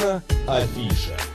Наша афиша.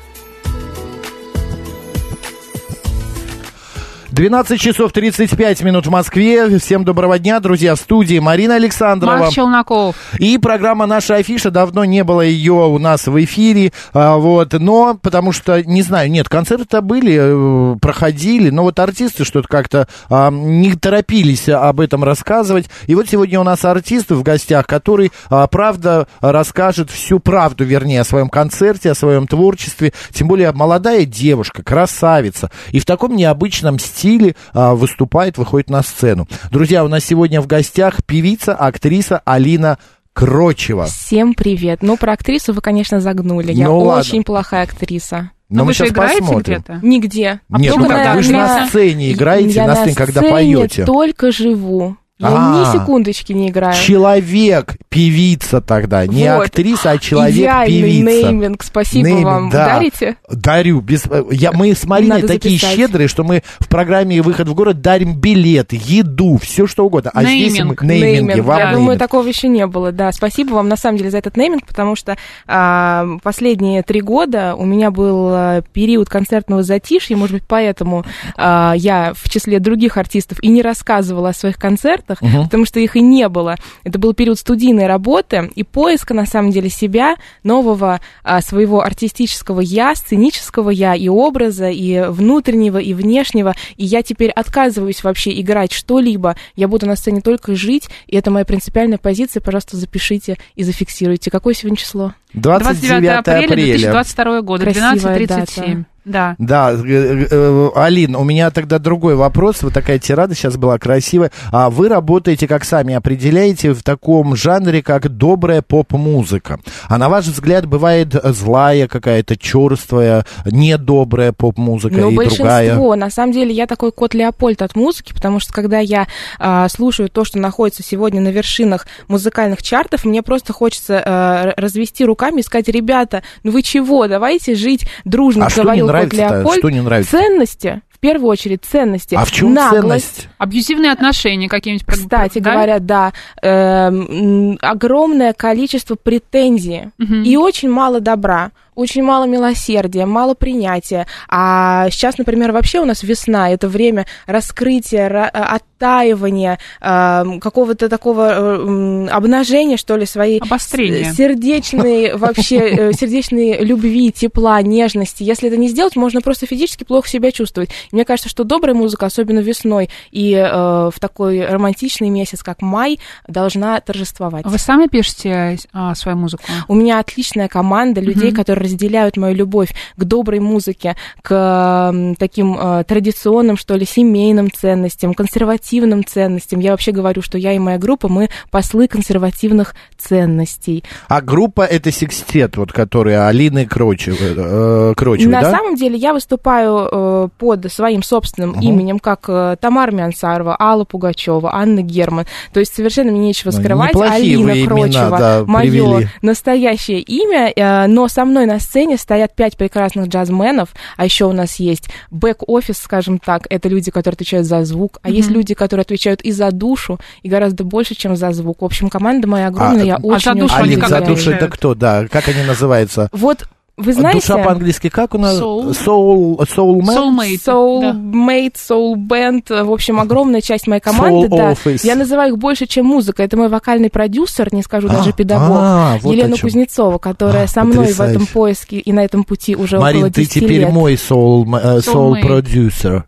12 часов 35 минут в Москве. Всем доброго дня, друзья, в студии Марина Александрова. Марк Челноков. И программа «Наша афиша». Давно не было ее у нас в эфире. а, вот, но потому что, не знаю, нет, концерты были, э, проходили, но вот артисты что-то как-то а, не торопились об этом рассказывать. И вот сегодня у нас артист в гостях, который, а, правда, расскажет всю правду, вернее, о своем концерте, о своем творчестве. Тем более молодая девушка, красавица. И в таком необычном стиле а, выступает, выходит на сцену. Друзья, у нас сегодня в гостях певица, актриса Алина Крочева. Всем привет. Ну, про актрису вы, конечно, загнули. Я Ну, ладно. очень плохая актриса. Но, вы мы же сейчас играете посмотрим. где-то? Нигде. Нет, Только ну как, вы же на сцене играете, Я на сцене, когда сцене поете. только живу. Я А. ни секундочки не играю. Человек, певица тогда. Не Вот. актриса, а Идеальный человек-певица. нейминг. Спасибо Нейминг, вам. да. Дарите? Дарю. Без... Я, мы с Мариной Надо такие записать. щедрые, что мы в программе «Выход в город» дарим билеты, еду, все что угодно. А здесь Нейминг. мы нейминги вам Я нейминг. думаю, такого еще не было. Да, спасибо вам на самом деле за этот нейминг, потому что а, последние три года у меня был а, период концертного затишья, может быть, поэтому а, я в числе других артистов и не рассказывала о своих концертах, потому что их и не было. Это был период студийной работы и поиска, на самом деле, себя, нового а, своего артистического я, сценического я и образа, и внутреннего, и внешнего. И я теперь отказываюсь вообще играть что-либо. Я буду на сцене только жить, и это моя принципиальная позиция. Пожалуйста, запишите и зафиксируйте. Какое сегодня число? 29 апреля. 2022 года, Красивая 12.37. Да. Да, э, э, э, Алин, у меня тогда другой вопрос. Вот такая тирада сейчас была красивая. А вы работаете, как сами определяете, в таком жанре, как добрая поп-музыка. А на ваш взгляд, бывает злая какая-то, черствая, недобрая поп-музыка Ну, и большинство. другая? На самом деле, я такой кот Леопольд от музыки, потому что когда я а, слушаю то, что находится сегодня на вершинах музыкальных чартов, мне просто хочется а, развести руками и сказать, ребята, ну вы чего, давайте жить дружно, А говорил Леопольд. Что не нравится? Ценности, в первую очередь, ценности. А в чем Наглость. ценность? Абьюзивные отношения какие-нибудь. Кстати да? говоря, да, м, огромное количество претензий Мгм. и очень мало добра, очень мало милосердия, мало принятия. А сейчас, например, вообще у нас весна, это время раскрытия, ра- э, оттаивания, эм, какого-то такого э, обнажения, что ли, своей Обострение. сердечной вообще э, сердечной любви, тепла, нежности. Если это не сделать, можно просто физически плохо себя чувствовать. Мне кажется, что добрая музыка, особенно весной и э, в такой романтичный месяц, как май, должна торжествовать. Вы сами пишете а, свою музыку? У меня отличная команда людей, которые разделяют мою любовь к доброй музыке, к таким э, традиционным, что ли, семейным ценностям, консервативным ценностям. Я вообще говорю, что я и моя группа, мы послы консервативных ценностей. А группа это секстет, вот который Алины Крочевой, э, Крочевой, На да? самом деле я выступаю э, под своим собственным Мгм. именем, как э, Тамара Миансарова, Алла Пугачева, Анна Герман. То есть совершенно мне нечего Ну, скрывать. неплохие Алина вы имена, Крочева, да, мое привели. настоящее имя, э, но со мной на сцене стоят пять прекрасных джазменов, а еще у нас есть бэк-офис, скажем так, это люди, которые отвечают за звук, а есть Мгм. люди, которые отвечают и за душу, и гораздо больше, чем за звук. В общем, команда моя огромная, А, я а очень за душу они как за душу это кто, да? Как они называются? Вот вы знаете... Душа по-английски как у нас? Soul. Soul, soul? Soulmate. да. Soulmate, Soul Band, в общем, огромная часть моей команды, Soul да. Office. Я называю их больше, чем музыка. Это мой вокальный продюсер, не скажу даже А, педагог, а, вот Елена. Кузнецова, которая А, со мной в этом потрясающе. поиске и на этом пути уже Марин, около ты 10 теперь лет. мой soul, э, soul Soulmate. продюсер.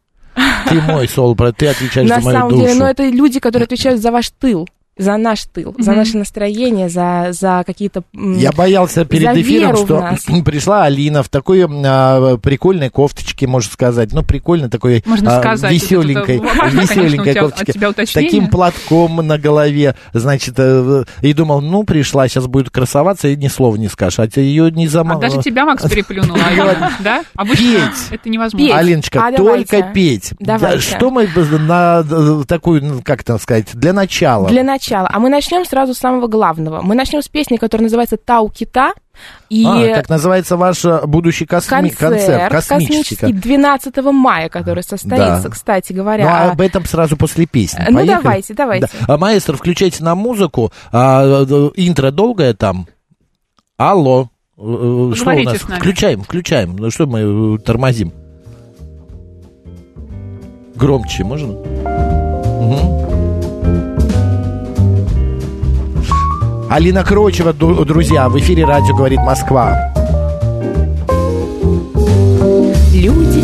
Ты мой soul ты отвечаешь На за мою самом душу. деле, но это люди, которые отвечают за ваш тыл. За наш тыл, за Мгм. наше настроение, за, за какие-то... Я боялся перед за эфиром, что пришла Алина в такой а, прикольной кофточке, можно сказать, ну, прикольной такой Можно а, сказать. веселенькой, Это конечно, веселенькой тебя- кофточке. тебя с таким платком на голове, значит, э, и думал, ну, пришла, сейчас будет красоваться, и ни слова не скажешь, а ее не А замало. даже тебя Макс переплюнул, а я- да? Обычно Петь. это невозможно. Алиночка, А только петь. Что мы на э, такую, ну, как это сказать, для начала? Для начала. А мы начнем сразу с самого главного. Мы начнем с песни, которая называется «Тау Кита». И А, как называется ваш э, будущий косми- концерт, концерт? Космический. космический 12 мая, который состоится, Да. кстати говоря. Ну, а об этом сразу после песни. Ну, Поехали? давайте, давайте. Да. А, Маэстро, включайте на музыку. А, э, интро долгое там? Алло. Э, Что у нас? Включаем, включаем. Ну что мы тормозим? Громче можно? Мгм. Алина Крочева, друзья, в эфире радио говорит Москва. Люди,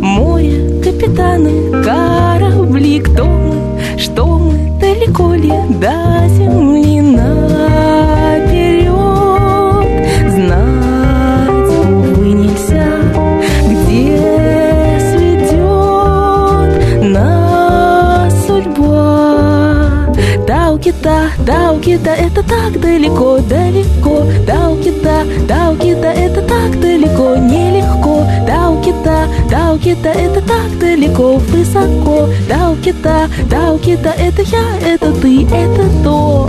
море, капитаны, корабли, кто мы, что мы, далеко ли до Таукита, это так далеко, далеко. Таукита, Таукита, это так далеко, нелегко. Таукита, Таукита, это так далеко, высоко. Таукита, Таукита, это я, это ты, это то.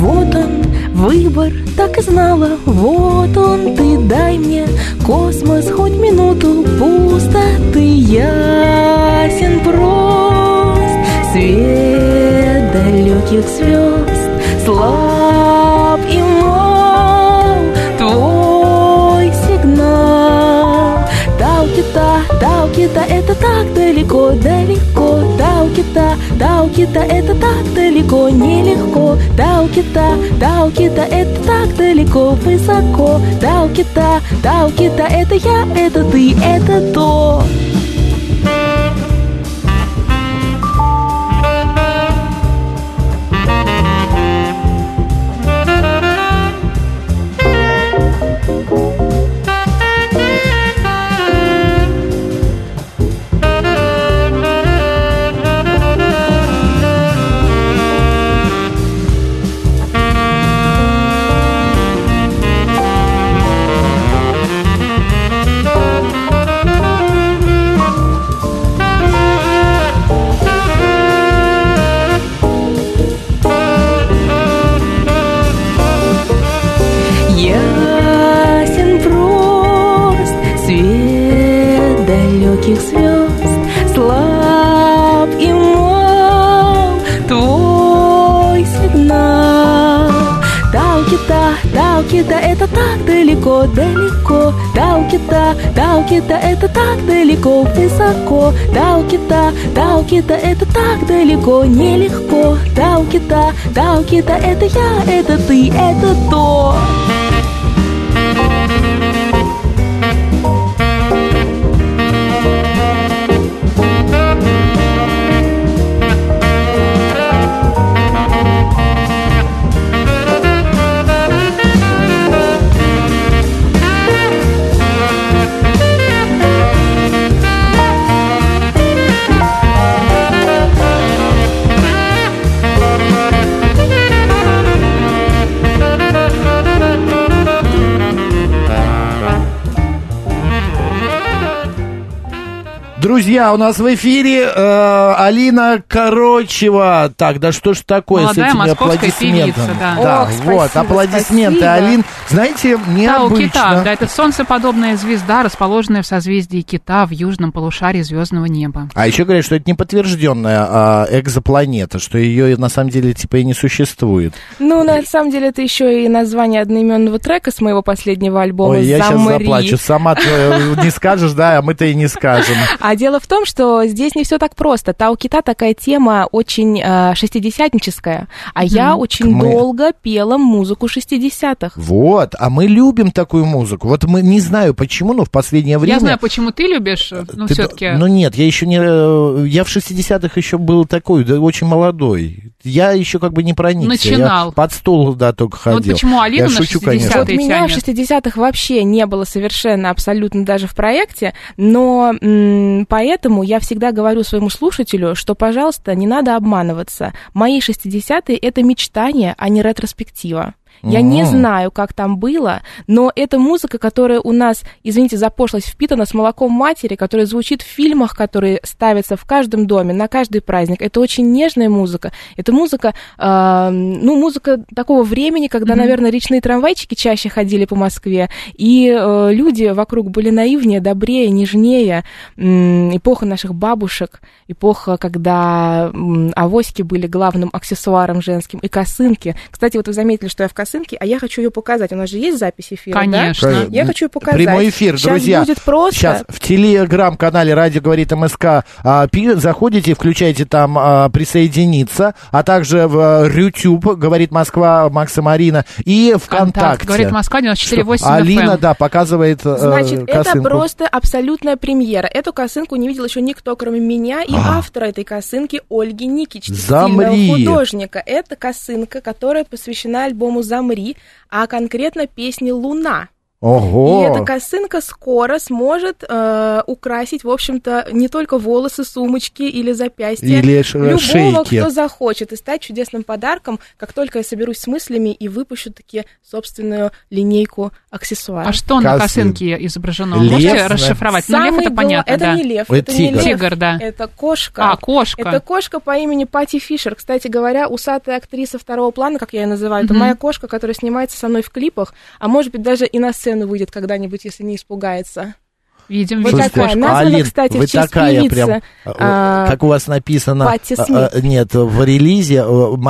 Вот он, выбор, так и знала. Вот он, ты дай мне космос хоть минуту пустоты ясен прост. Свет далеких звезд слаб и мал твой сигнал. Таукита, Таукита, это так далеко, далеко. Таукита, Таукита, это так далеко, нелегко. Таукита, Таукита, это так далеко, высоко. Таукита, Таукита, это я, это ты, это то. Таукита, Таукита, это так далеко, далеко. Таукита, Таукита, это так далеко, высоко. Таукита, Таукита, это так далеко, нелегко. Таукита, Таукита, это я, это ты, это то. Друзья, у нас в эфире э, Алина Корочева. Так, да что ж такое Молодая с этими аплодисментами? певица, да. да Ох, вот, спасибо, аплодисменты, спасибо. Алин. Знаете, Тау необычно. кита, да, это солнцеподобная звезда, расположенная в созвездии кита в южном полушарии звездного неба. А еще говорят, что это не подтвержденная а, экзопланета, что ее на самом деле типа и не существует. Ну, на самом деле, это еще и название одноименного трека с моего последнего альбома Ой, я сейчас «Замри». заплачу. Сама ты не скажешь, да, а мы-то и не скажем. А дело в том, что здесь не все так просто. Таукита такая тема очень э, шестидесятническая, а я очень Мы- долго пела музыку шестидесятых. Вот, а мы любим такую музыку. Вот мы не знаю почему, но в последнее время... Я знаю, почему ты любишь, ну, Ты- все-таки. Ну нет, я еще не... э, Я в 60-х еще был такой, да, очень молодой. Я еще как бы не проникся. Начинал. Я под стол, да, только Ну, вот ходил. почему Алину я на шучу, 60-е конечно. Вот ты меня в тянет. 60-х вообще не было совершенно, абсолютно даже в проекте, но м, поэтому я всегда говорю своему слушателю, что, пожалуйста, не надо обманываться. Мои 60-е — это мечтание, а не ретроспектива. Я не знаю, как там было, но это музыка, которая у нас, извините за пошлость, впитана с молоком матери, которая звучит в фильмах, которые ставятся в каждом доме, на каждый праздник. Это очень нежная музыка. Это музыка, э, ну, музыка такого времени, когда, наверное, речные трамвайчики чаще ходили по Москве, и э, люди вокруг были наивнее, добрее, нежнее. М, эпоха наших бабушек, эпоха, когда м, авоськи были главным аксессуаром женским, и косынки. Кстати, вот вы заметили, что я в косынке, а я хочу ее показать. У нас же есть запись эфира, да? Конечно. Я хочу ее показать. Прямой эфир, друзья. будет просто. Сейчас в телеграм-канале «Радио говорит МСК» а, заходите, включайте там а, «Присоединиться», а также в а, YouTube «Говорит Москва» Макса Марина и ВКонтакте. Контакт. Говорит Москва 94,8 Что? Алина, да, показывает э, Значит, это косынку. просто абсолютная премьера. Эту косынку не видел еще никто, кроме меня и автора этой косынки Ольги Никич, Замри. стильного художника. Это косынка, которая посвящена альбому «Замри», а конкретно песне «Луна». Ого! И эта косынка скоро сможет э, украсить, в общем-то, не только волосы, сумочки или запястья. Или Любого, шейки. кто захочет, и стать чудесным подарком, как только я соберусь с мыслями и выпущу таки собственную линейку аксессуаров. А что на Косы. косынке изображено? Лев, Можете да. расшифровать? Ну, лев Самый это понятно, Это да. не лев, Это это, не тигр. лев. Тигр, да. Это кошка. А, кошка. Это кошка по имени Пати Фишер. Кстати говоря, усатая актриса второго плана, как я ее называю, это Мгм. моя кошка, которая снимается со мной в клипах, а может быть даже и на сцену выйдет когда-нибудь, если не испугается. Видим, Вот видим такая. Названа, Алин, кстати, вы в честь такая певицы, прям, э, а, как у вас написано, Патти э, Смит. э, нет, в релизе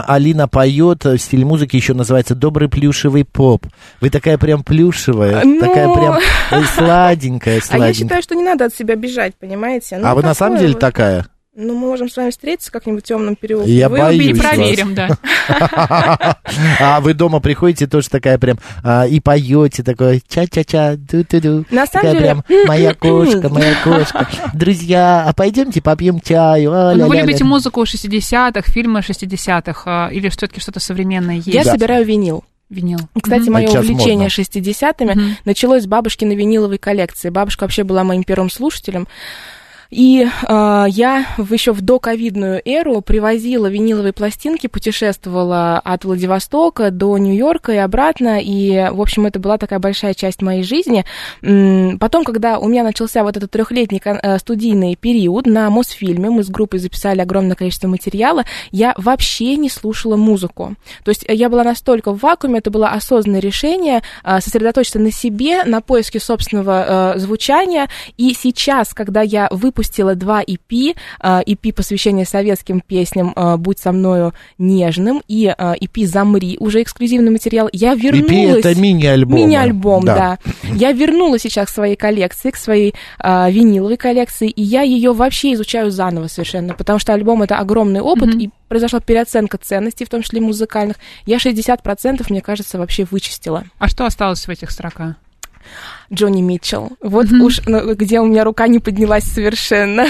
Алина поет, в стиле музыки еще называется «Добрый плюшевый поп». Вы такая прям плюшевая, Ну. такая прям э, сладенькая, А я сладенькая. считаю, что не надо от себя бежать, понимаете? Ну, а вы на самом деле вот. такая? Ну, мы можем с вами встретиться как-нибудь в темном переулке. Я Вы боюсь вас. Проверим, да. А вы дома приходите тоже такая прям а, и поете такой ча-ча-ча, ду-ду-ду. На самом Такая деле... прям моя кошка, моя кошка. Друзья, а пойдемте попьем чаю. а, Ну, вы любите музыку 60-х, фильмы 60-х, а, или все-таки что-то современное есть? Я собираю винил. Винил. Кстати, мое щас увлечение модно. 60-ми Мгм. началось с бабушкиной виниловой коллекции. Бабушка вообще была моим первым слушателем. И э, я еще в доковидную эру привозила виниловые пластинки, путешествовала от Владивостока до Нью-Йорка и обратно, и, в общем, это была такая большая часть моей жизни. Потом, когда у меня начался вот этот трехлетний э, студийный период на Мосфильме, мы с группой записали огромное количество материала, я вообще не слушала музыку. То есть э, я была настолько в вакууме, это было осознанное решение э, сосредоточиться на себе, на поиске собственного э, звучания. И сейчас, когда я выпустила два EP, э, EP посвящение советским песням э, «Будь со мною нежным» и э, EP «Замри», уже эксклюзивный материал, я вернулась... EP это мини-альбом. Мини-альбом, да. Я вернулась сейчас к своей коллекции, к своей виниловой коллекции, и я ее вообще изучаю заново совершенно, потому что альбом это огромный опыт, Мгм. и произошла переоценка ценностей, в том числе музыкальных. Я 60%, мне кажется, вообще вычистила. А что осталось в этих строках? Джонни Митчелл. Вот Мгм. уж ну, где у меня рука не поднялась совершенно.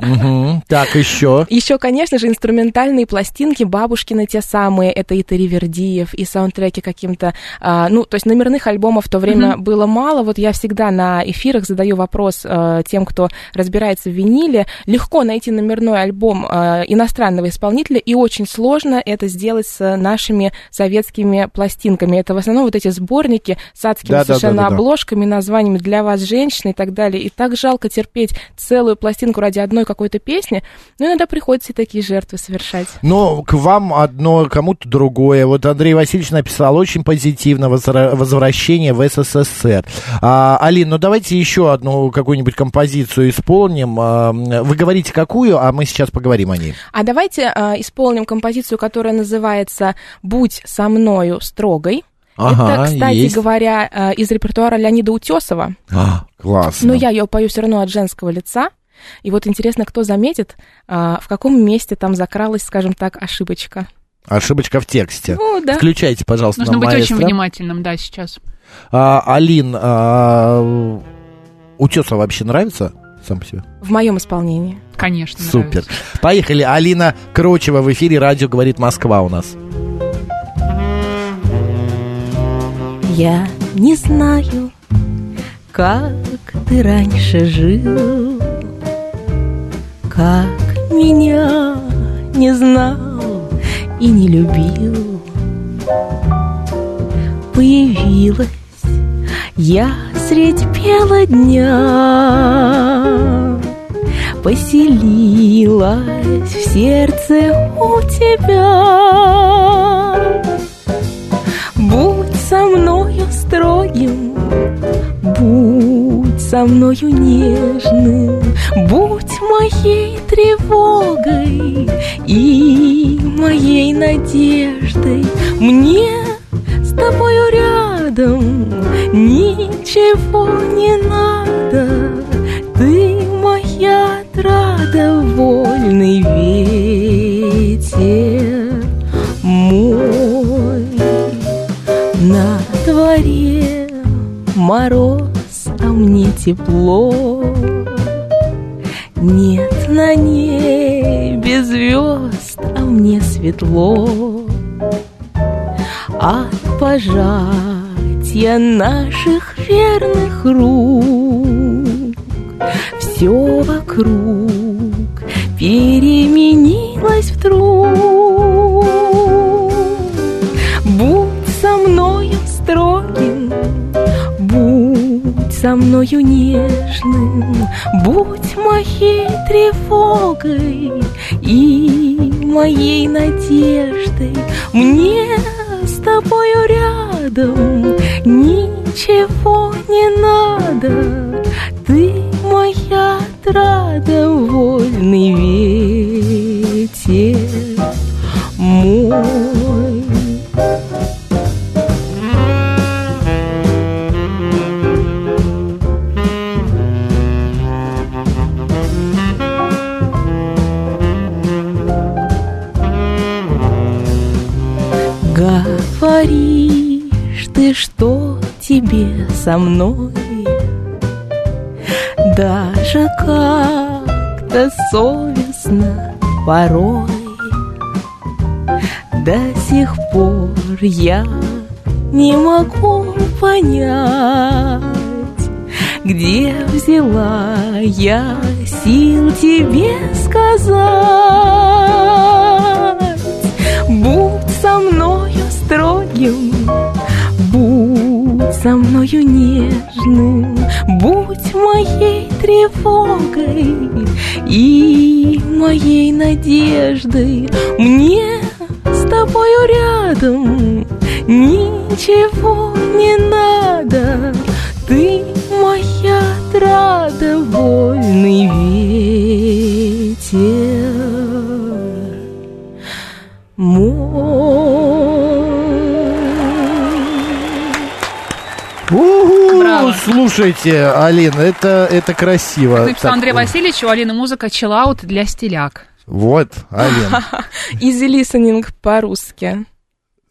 Мгм. Так, еще. Еще, конечно же, инструментальные пластинки бабушкины те самые, это и Таривердиев, и саундтреки каким-то, а, ну, то есть номерных альбомов в то время Мгм. было мало, вот я всегда на эфирах задаю вопрос а, тем, кто разбирается в виниле, легко найти номерной альбом а, иностранного исполнителя, и очень сложно это сделать с нашими советскими пластинками. Это в основном вот эти сборники с адскими Да-да-да-да-да. совершенно обложками, названиями «Для вас, женщины» и так далее. И так жалко терпеть целую пластинку ради одной какой-то песни, но иногда приходится и такие жертвы совершать. Но к вам одно, кому-то другое. Вот Андрей Васильевич написал очень позитивно возвращение в СССР. А, Алин, ну давайте еще одну какую-нибудь композицию исполним. А, вы говорите какую, а мы сейчас поговорим о ней. А давайте а, исполним композицию, которая называется «Будь со мною строгой». Ага, Это, кстати есть. говоря, а, из репертуара Леонида Утесова. А, классно. Но я ее пою все равно от женского лица. И вот интересно, кто заметит, а, в каком месте там закралась, скажем так, ошибочка. Ошибочка в тексте. Ну, да. Включайте, пожалуйста, Нужно нам быть очень маэстро. внимательным, да, сейчас. А, Алин, а, Утесов вообще нравится сам по себе? В моем исполнении. Конечно, Супер. нравится. Поехали. Алина Крочева в эфире «Радио говорит Москва» у нас. Я не знаю, как ты раньше жил, как меня не знал и не любил. появилась я средь бела дня. Поселилась в сердце у тебя. Будь со мною со мною нежным, будь моей тревогой и моей надеждой. Мне с тобою рядом ничего не надо, ты моя отрада, вольный ветер мой. На дворе мороз, а мне тепло. Нет на небе звезд, а мне светло. От пожатия наших верных рук Все вокруг переменилось вдруг мною нежным, будь моей тревогой и моей надеждой. Мне с тобою рядом ничего не надо, ты моя отрада, вольный ветер со мной. Даже как-то совестно порой. До сих пор я не могу понять Где взяла я сил тебе сказать со мною нежным, будь моей тревогой и моей надеждой. Мне с тобою рядом ничего не надо, ты моя отрада, слушайте, Алина, это, это красиво. Как написал Андрей Васильевич, у Алины музыка чиллаут для стиляк. Вот, Алина. Easy listening по-русски.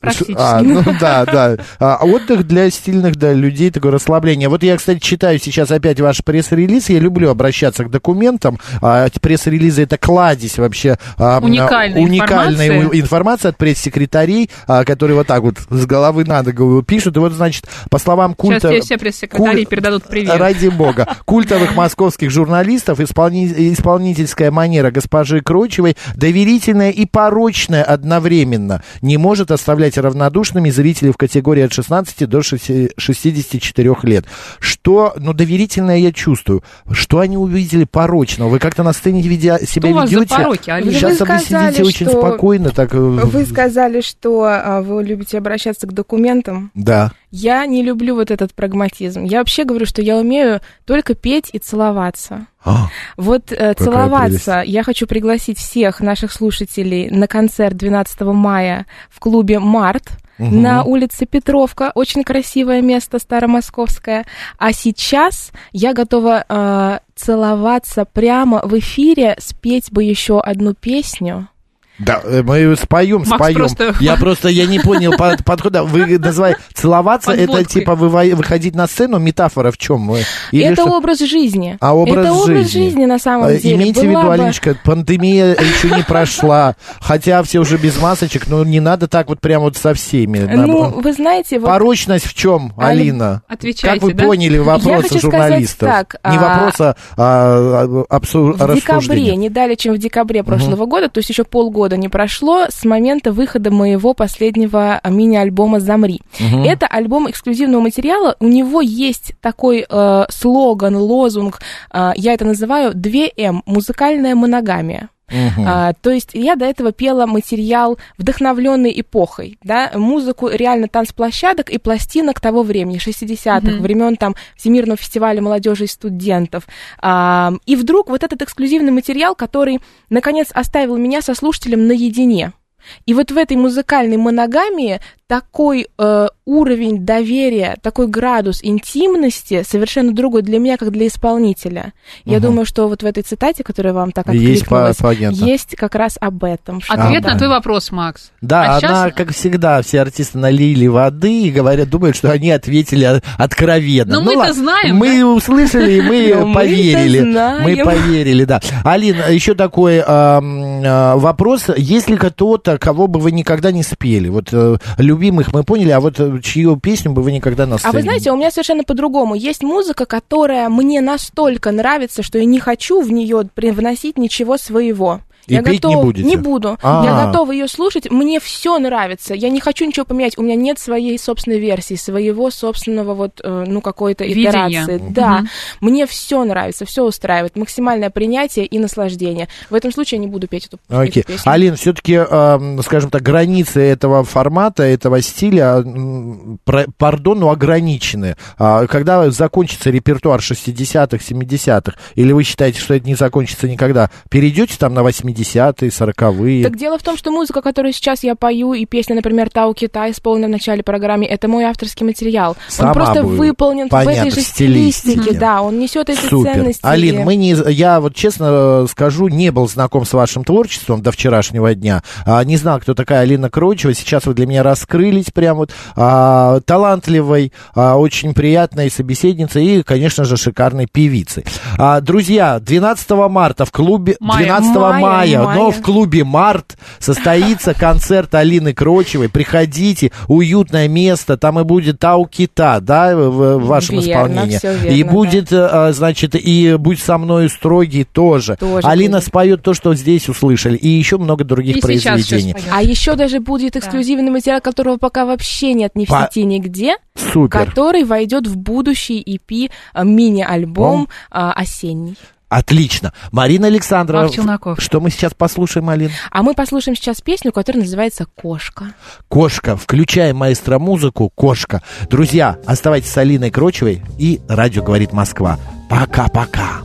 Практически. А, ну да, да. А, отдых для стильных да, людей, такое расслабление. Вот я, кстати, читаю сейчас опять ваш пресс-релиз. Я люблю обращаться к документам. А, пресс-релизы это кладезь вообще. а, Уникальной а, уникальной информации. информации от пресс-секретарей, а, которые вот так вот с головы на голову пишут. И вот, значит, по словам Сейчас культа... тебе все пресс-секретари Куль- передадут привет. Ради бога. Культовых московских журналистов исполни- исполнительская манера госпожи Крочевой доверительная и порочная одновременно не может оставлять равнодушными зрителей в категории от 16 до 6- 64 лет. Что, ну, доверительное я чувствую. Что они увидели порочного? Вы как-то на сцене видя, себя за ведете? пороки, Алина? Сейчас Вы вы сказали, сидите очень что- спокойно, так... э, Вы сказали, что а, вы любите обращаться к документам. Да. Я не люблю вот этот прагматизм. Я вообще говорю, что я умею только петь и целоваться. А, Вот э, целоваться я хочу пригласить всех наших слушателей на концерт 12 мая в клубе «Март». Мгм. На улице Петровка, очень красивое место, старомосковское. А сейчас я готова э, целоваться прямо в эфире, спеть бы еще одну песню. Да, э, мы споем, Макс споем. просто- Я просто, я не понял под- подхода. Вы называете целоваться, это типа выва- выходить на сцену, метафора в чем? Или это что? образ жизни. А образ это образ жизни. жизни на самом Э, деле. Имейте в виду, бы- Алиночка, пандемия еще не прошла, хотя все уже без масочек, но не надо так вот прям вот со всеми. Ну, вы знаете, вот Порочность в чем, Али- Алина? Отвечайте, Как вы да? поняли Я вопросы хочу сказать журналистов? так, Не а, вопрос, а, а, абсу- в декабре, не далее, чем в декабре прошлого года, то есть еще полгода года не прошло с момента выхода моего последнего мини-альбома «Замри». Мгм. Это альбом эксклюзивного материала. У него есть такой э, слоган, лозунг, э, я это называю 2М – музыкальная моногамия. Мгм. А, то есть я до этого пела материал, вдохновленный эпохой, да, музыку реально танцплощадок и пластинок того времени, 60-х, Мгм. времен там Всемирного фестиваля молодежи и студентов. А, и вдруг вот этот эксклюзивный материал, который, наконец, оставил меня со слушателем наедине. И вот в этой музыкальной моногамии такой э, уровень доверия, такой градус интимности совершенно другой для меня, как для исполнителя. Я думаю, что вот в этой цитате, которая вам так Есть по- откликнулась, понятно. есть как раз об этом. Ответ А, на да. твой вопрос, Макс. Да, А она, щас- как всегда, все артисты налили воды и говорят, думают, что они ответили откровенно. Ну, мы-то ладно, знаем, Мы услышали, и мы Ну, поверили. Мы поверили, да. Алина, еще такой а, вопрос. Есть ли кто-то, кого бы вы никогда не спели? Вот э, любимых мы поняли, а вот э, чью песню бы вы никогда на А сцене? вы знаете, у меня совершенно по-другому. Есть музыка, которая мне настолько нравится, что я не хочу в нее привносить ничего своего. И я петь не готов... будете? Не буду. А. Я готова ее слушать. Мне все нравится. Я не хочу ничего поменять. У меня нет своей собственной версии, своего собственного вот, э, ну, какой-то итерации. Да. Мгм. Мне все нравится, все устраивает. Максимальное принятие и наслаждение. В этом случае я не буду петь эту, Окей. эту песню. Алин, все-таки, скажем так, границы этого формата, этого стиля, м, про- пардон, но ограничены. А Когда закончится репертуар 60-х, 70-х, или вы считаете, что это не закончится никогда, перейдете там на 80-е, 40-е? Так дело в том, что музыка, которую сейчас я пою, и песня, например, Тау Китай, исполненная в начале программы, это мой авторский материал. Сама он просто будет. выполнен в Понятно, этой же в стилистике. стилистике, да, он несет эти Супер. ценности. Алин, мы не, я вот честно э, скажу, не был знаком с вашим творчеством до вчерашнего дня. А, не знал, кто такая Алина Кройчева. Сейчас вы для меня раскрылись прям вот. А, талантливой, а, очень приятной собеседницей и, конечно же, шикарной певицей. А, друзья, 12 марта в клубе... Мая. 12 мая, Мая, но мая. в клубе «Март» состоится концерт Алины Крочевой. Приходите, уютное место, там и будет Тау Кита, да, в, в вашем Верно, исполнении. верно, и да. будет, э, значит, и «Будь со мной строгий» тоже. Тоже Алина будет. споет то, что здесь услышали, и еще много других И произведений. А еще даже будет эксклюзивный материал, которого пока вообще нет ни в По- сети, нигде, Супер. который войдет в будущий EP, э, мини-альбом э, осенний. Отлично. Марина Александрова, Марк Челноков. что мы сейчас послушаем, Алин? А мы послушаем сейчас песню, которая называется «Кошка». Кошка. Включаем маэстро музыку. Кошка. Друзья, оставайтесь с Алиной Крочевой и радио говорит Москва. Пока-пока.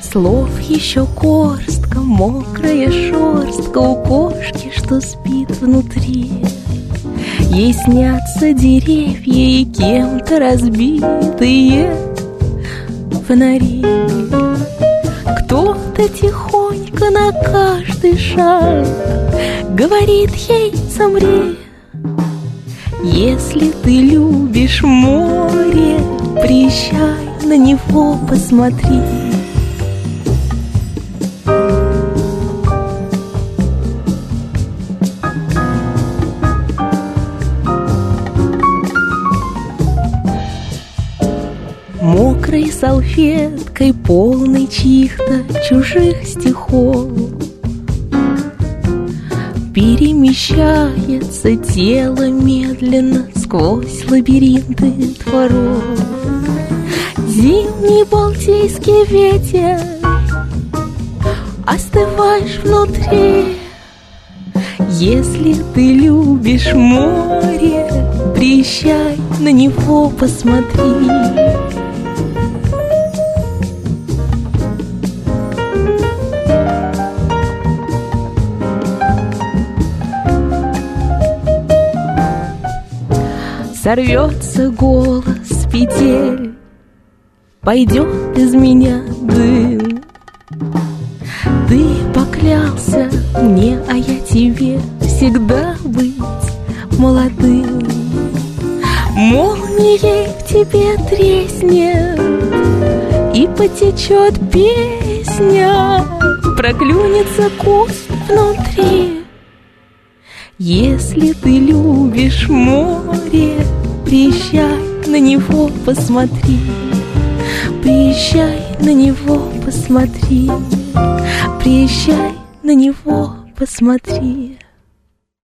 Слов еще корстка, мокрая шерстка у кошки, что спит внутри. Ей снятся деревья и кем-то разбитые фонари. Кто-то тихонько на каждый шаг говорит ей «Замри». Если ты любишь море, приезжай на него посмотри. Салфеткой, полной чьих-то чужих стихов. Перемещается тело медленно сквозь лабиринты дворов. Зимний балтийский ветер Остываешь внутри. Если ты любишь море Приезжай на него посмотри Сорвется голос петель. Пойдет из меня дым. Ты поклялся мне, а я тебе Всегда быть молодым. Молнией в тебе треснет И потечет песня. Проклюнется куст внутри если ты любишь море, приезжай на него посмотри. Приезжай на него посмотри. Приезжай на него посмотри.